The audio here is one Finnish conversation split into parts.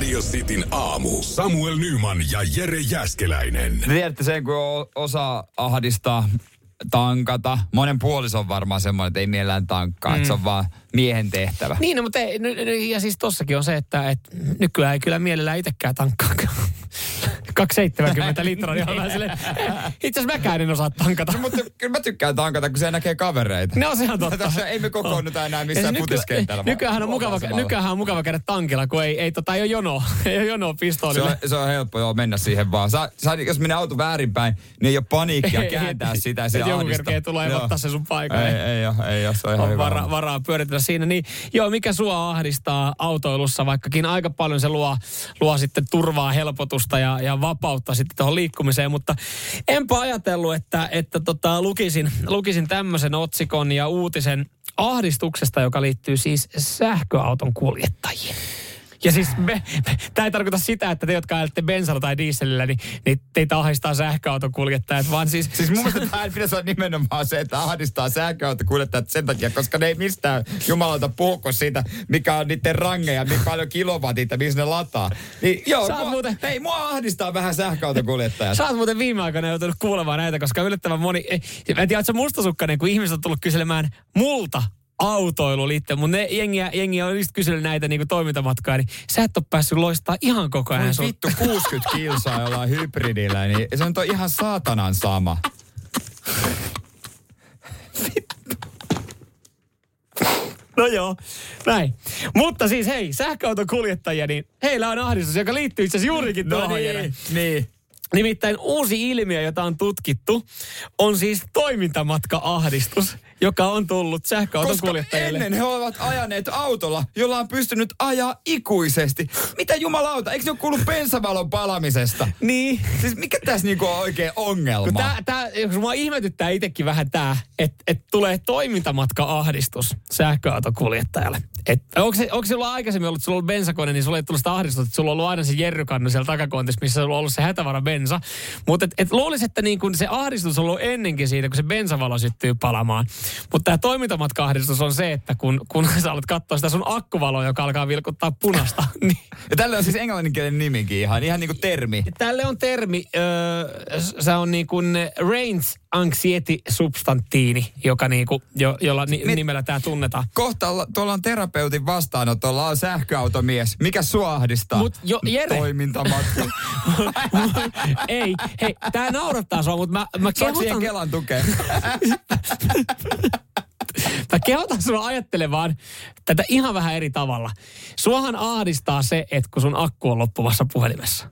Radio Cityn aamu. Samuel Nyman ja Jere Jäskeläinen. Tiedätte sen, kun osa ahdistaa tankata. Monen puoliso on varmaan semmoinen, että ei mielellään tankkaa, mm. että se on vaan miehen tehtävä. Niin, no, mutta ei, ja siis tossakin on se, että, että nykyään ei kyllä mielellään itsekään tankkaa. 270 litraa, niin on vähän silleen, itse asiassa mäkään en osaa tankata. No, mutta kyllä mä tykkään tankata, kun se näkee kavereita. No se on totta. Tässä ei me kokoonnuta enää missään nyky- futiskentällä. Nykyään on, mukava, nykyään on mukava käydä tankilla, kun ei, ei, tota, ei ole jonoa. ei ole jonoa pistoolille. Se on, se on helppo joo, mennä siihen vaan. Sa, sa, jos menee auto väärinpäin, niin ei ole paniikkia kääntää sitä. Että joku kerkee tulee ja ottaa se sun paikalle. Ei, ei, ole, ei ole, se on ihan on vara, varaa pyöritellä siinä. Niin, joo, mikä sua ahdistaa autoilussa, vaikkakin aika paljon se luo, luo sitten turvaa, helpotusta ja, ja vapautta sitten tuohon liikkumiseen, mutta enpä ajatellut, että, että tota, lukisin, lukisin tämmöisen otsikon ja uutisen ahdistuksesta, joka liittyy siis sähköauton kuljettajiin. Ja siis me, me, tämä ei tarkoita sitä, että te, jotka ajatte bensalla tai dieselillä, niin, niin teitä ahdistaa sähköautokuljettajat, vaan siis... Siis mun mielestä tämä pitäisi olla nimenomaan se, että ahdistaa sähköautokuljettajat sen takia, koska ne ei mistään jumalauta puhuko siitä, mikä on niiden rangeja, niin paljon kilowatit ja missä ne lataa. Niin joo, mua, muuten, ei, mua ahdistaa vähän sähköautokuljettajat. Sä oot muuten viime aikoina joutunut kuulemaan näitä, koska yllättävän moni... Mä en tiedä, että mustasukkainen, kun ihmiset on tullut kyselemään multa autoilu liittyen, mutta ne jengiä, jengiä on just kysynyt näitä niinku toimintamatkaa, niin sä et ole päässyt loistaa ihan koko ajan. Sun... Vittu 60 kilsaa jollain hybridillä, niin se on ihan saatanan sama. No joo, näin. Mutta siis hei, sähköauton kuljettajia, niin heillä on ahdistus, joka liittyy itse asiassa juurikin no tuohon. Niin, niin. Nimittäin uusi ilmiö, jota on tutkittu, on siis toimintamatka-ahdistus joka on tullut sähköauton Koska kuljettajille. ennen he ovat ajaneet autolla, jolla on pystynyt ajaa ikuisesti. Mitä jumalauta, eikö ne ole kuullut bensavalon palamisesta? Niin. Siis mikä tässä niinku on oikein ongelma? Tää, tää, jos mua ihmetyttää itsekin vähän tää, että et tulee toimintamatka-ahdistus sähköauton kuljettajalle. Et, onko, se, onko sulla aikaisemmin ollut, että sulla on ollut bensakone, niin sulla ei tullut sitä ahdistusta, että sulla on ollut aina se jerrykannu siellä takakontissa, missä sulla on ollut se hätävara bensa. Mutta et, et luulisi, että niin kun se ahdistus on ollut ennenkin siitä, kun se bensavalo syttyy palamaan. Mutta tämä toimintamatkaahdistus on se, että kun, kun sä alat katsoa sitä sun akkuvaloa, joka alkaa vilkuttaa punasta. niin. Ja tälle on siis englanninkielinen nimikin ihan, ihan niin kuin termi. Tälle on termi, öö, se on niin kuin range anxiety substantiini, joka niinku, jo, jolla ni, Mit, nimellä tämä tunnetaan. Kohta tuolla on terapeutin vastaanotolla on sähköautomies. Mikä sua ahdistaa? Mut jo, Jere. Toimintamatka. Ei, hei, tää naurattaa sua, mutta mä, mä kehotan... Kelan tukea? Mä kehotan sinua ajattelemaan tätä ihan vähän eri tavalla. Suohan ahdistaa se, että kun sun akku on loppumassa puhelimessa.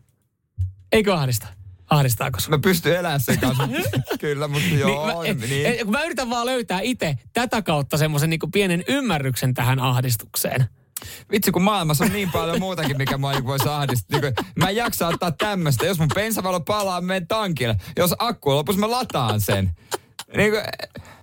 Eikö ahdista? Ahdistaako Mä pystyn elämään sen kanssa. Kyllä, mutta joo. niin, mä, niin. Et, kun mä yritän vaan löytää itse tätä kautta semmoisen niin pienen ymmärryksen tähän ahdistukseen. Vitsi, kun maailmassa on niin paljon muutakin, mikä mua voisi ahdistaa. Niin mä en jaksa ottaa tämmöistä. Jos mun bensavalo palaa, menen tankille. Jos akku on lopussa, mä lataan sen. Niin kuin,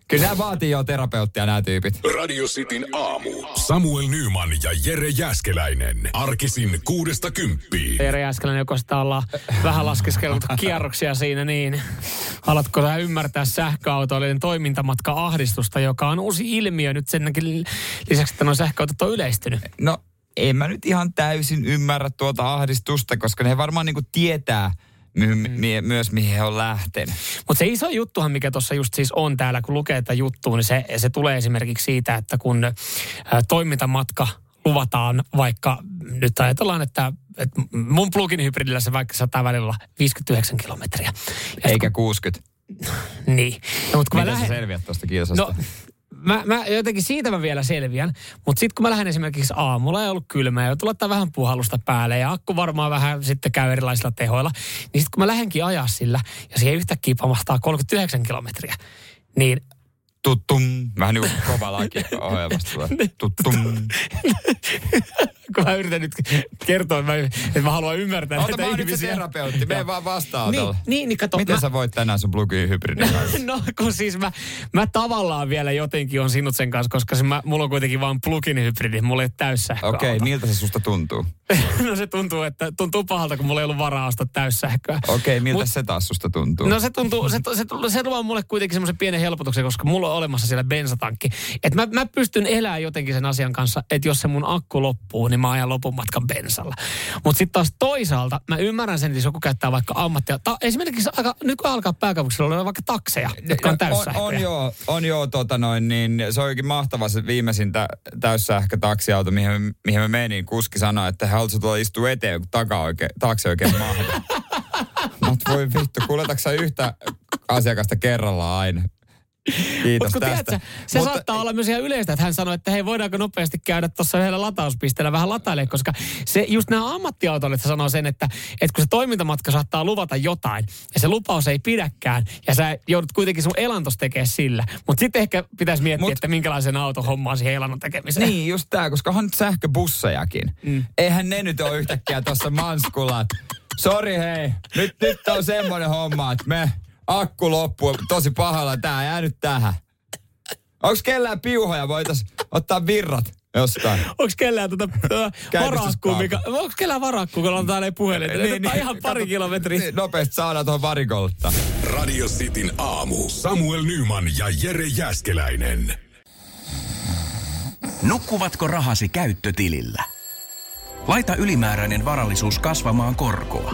Kyllä nämä vaatii jo terapeuttia nämä tyypit. Radio Cityn aamu. Samuel Nyman ja Jere Jäskeläinen. Arkisin kuudesta kymppiin. Jere Jäskeläinen, joko sitä ollaan vähän laskeskellut kierroksia siinä, niin alatko sä ymmärtää sähköautoilijan toimintamatka-ahdistusta, joka on uusi ilmiö nyt sen lisäksi, että nuo sähköautot on yleistynyt? No, en mä nyt ihan täysin ymmärrä tuota ahdistusta, koska ne varmaan niinku tietää – my, mm. my, myös mihin he on lähtenyt. Mutta se iso juttuhan, mikä tuossa just siis on täällä, kun lukee tätä juttua, niin se, se tulee esimerkiksi siitä, että kun ä, toimintamatka luvataan vaikka, nyt ajatellaan, että, että mun plugin hybridillä se vaikka saattaa välillä olla 59 kilometriä. Eikä kun, 60. Niin. No, mutta kun Miten mä lähden, sä selviät tuosta kilsasta? No, mä, mä jotenkin siitä mä vielä selviän, mutta sitten kun mä lähden esimerkiksi aamulla ja ollut kylmä ja laittaa vähän puhallusta päälle ja akku varmaan vähän sitten käy erilaisilla tehoilla, niin sitten kun mä lähdenkin ajaa sillä ja siihen yhtäkkiä pamahtaa 39 kilometriä, niin tuttum. Vähän niin kuin kova laki ohjelmasta tulee. Tuttum. kun mä yritän nyt kertoa, että mä, että mä haluan ymmärtää Ota, näitä mä ihmisiä. terapeutti, mene vaan vastaanotolle. Niin, niin, niin kato. Miten mä, sä voit tänään sun plugin hybridin kanssa? No kun siis mä, mä tavallaan vielä jotenkin on sinut sen kanssa, koska se mä, mulla on kuitenkin vaan plugin hybridi, mulla ei ole täyssähköauto. Okei, okay, miltä se susta tuntuu? no se tuntuu, että tuntuu pahalta, kun mulla ei ollut varaa ostaa täyssähköä. Okei, okay, miltä Mut- se taas susta tuntuu? No se tuntuu, se, se, se luo mulle kuitenkin semmoisen pienen helpotuksen, koska mulla on olemassa siellä bensatankki. Että mä, mä pystyn elämään jotenkin sen asian kanssa, että jos se mun akku loppuu, niin mä ajan lopun matkan bensalla. Mutta sitten taas toisaalta mä ymmärrän sen, että jos joku käyttää vaikka ammattia. Ta, esimerkiksi aika, nykyään alkaa pääkaupunkisella olla vaikka takseja, jotka on on, täyssähköjä. on joo, on joo tota noin, niin se on oikein mahtava se viimeisin tä, täyssähkötaksiauto, mihin, me- mihin mä menin. Kuski sanoi, että haluatko tulla istua eteen, kun takaa oikein, taakse oikein mahda. Mä oot, voi vittu, kuljetatko sä yhtä asiakasta kerrallaan aina? Kiitos kun tästä. tiedätkö, se Mutta, saattaa olla myös ihan yleistä, että hän sanoi, että hei, voidaanko nopeasti käydä tuossa yhdellä latauspisteellä vähän latailemaan, koska se, just nämä ammattiautoilijat sanoo sen, että, että kun se toimintamatka saattaa luvata jotain, ja se lupaus ei pidäkään, ja sä joudut kuitenkin sun elantos tekemään sillä. Mutta sitten ehkä pitäisi miettiä, Mut- Mut, että minkälaisen auton hommaa siihen elannon tekemiseen. Niin, just tää, koska on sähköbussejakin. Mm. Eihän ne nyt ole yhtäkkiä tuossa manskulla. että Sori hei, nyt, nyt on semmoinen homma, että me akku loppuu tosi pahalla, tää jää nyt tähän. Onks kellään piuhoja, voitais ottaa virrat jostain? Onko kellään uh, varakkuun, Käytöstyskaappi. mikä, onko kellään varakkuun, kun on täällä puhelin? Niin, niin, ihan pari kato, kilometriä. niin, Nopeasti saadaan tuohon varikolta. Radio Cityn aamu. Samuel Nyman ja Jere Jäskeläinen. Nukkuvatko rahasi käyttötilillä? Laita ylimääräinen varallisuus kasvamaan korkoa.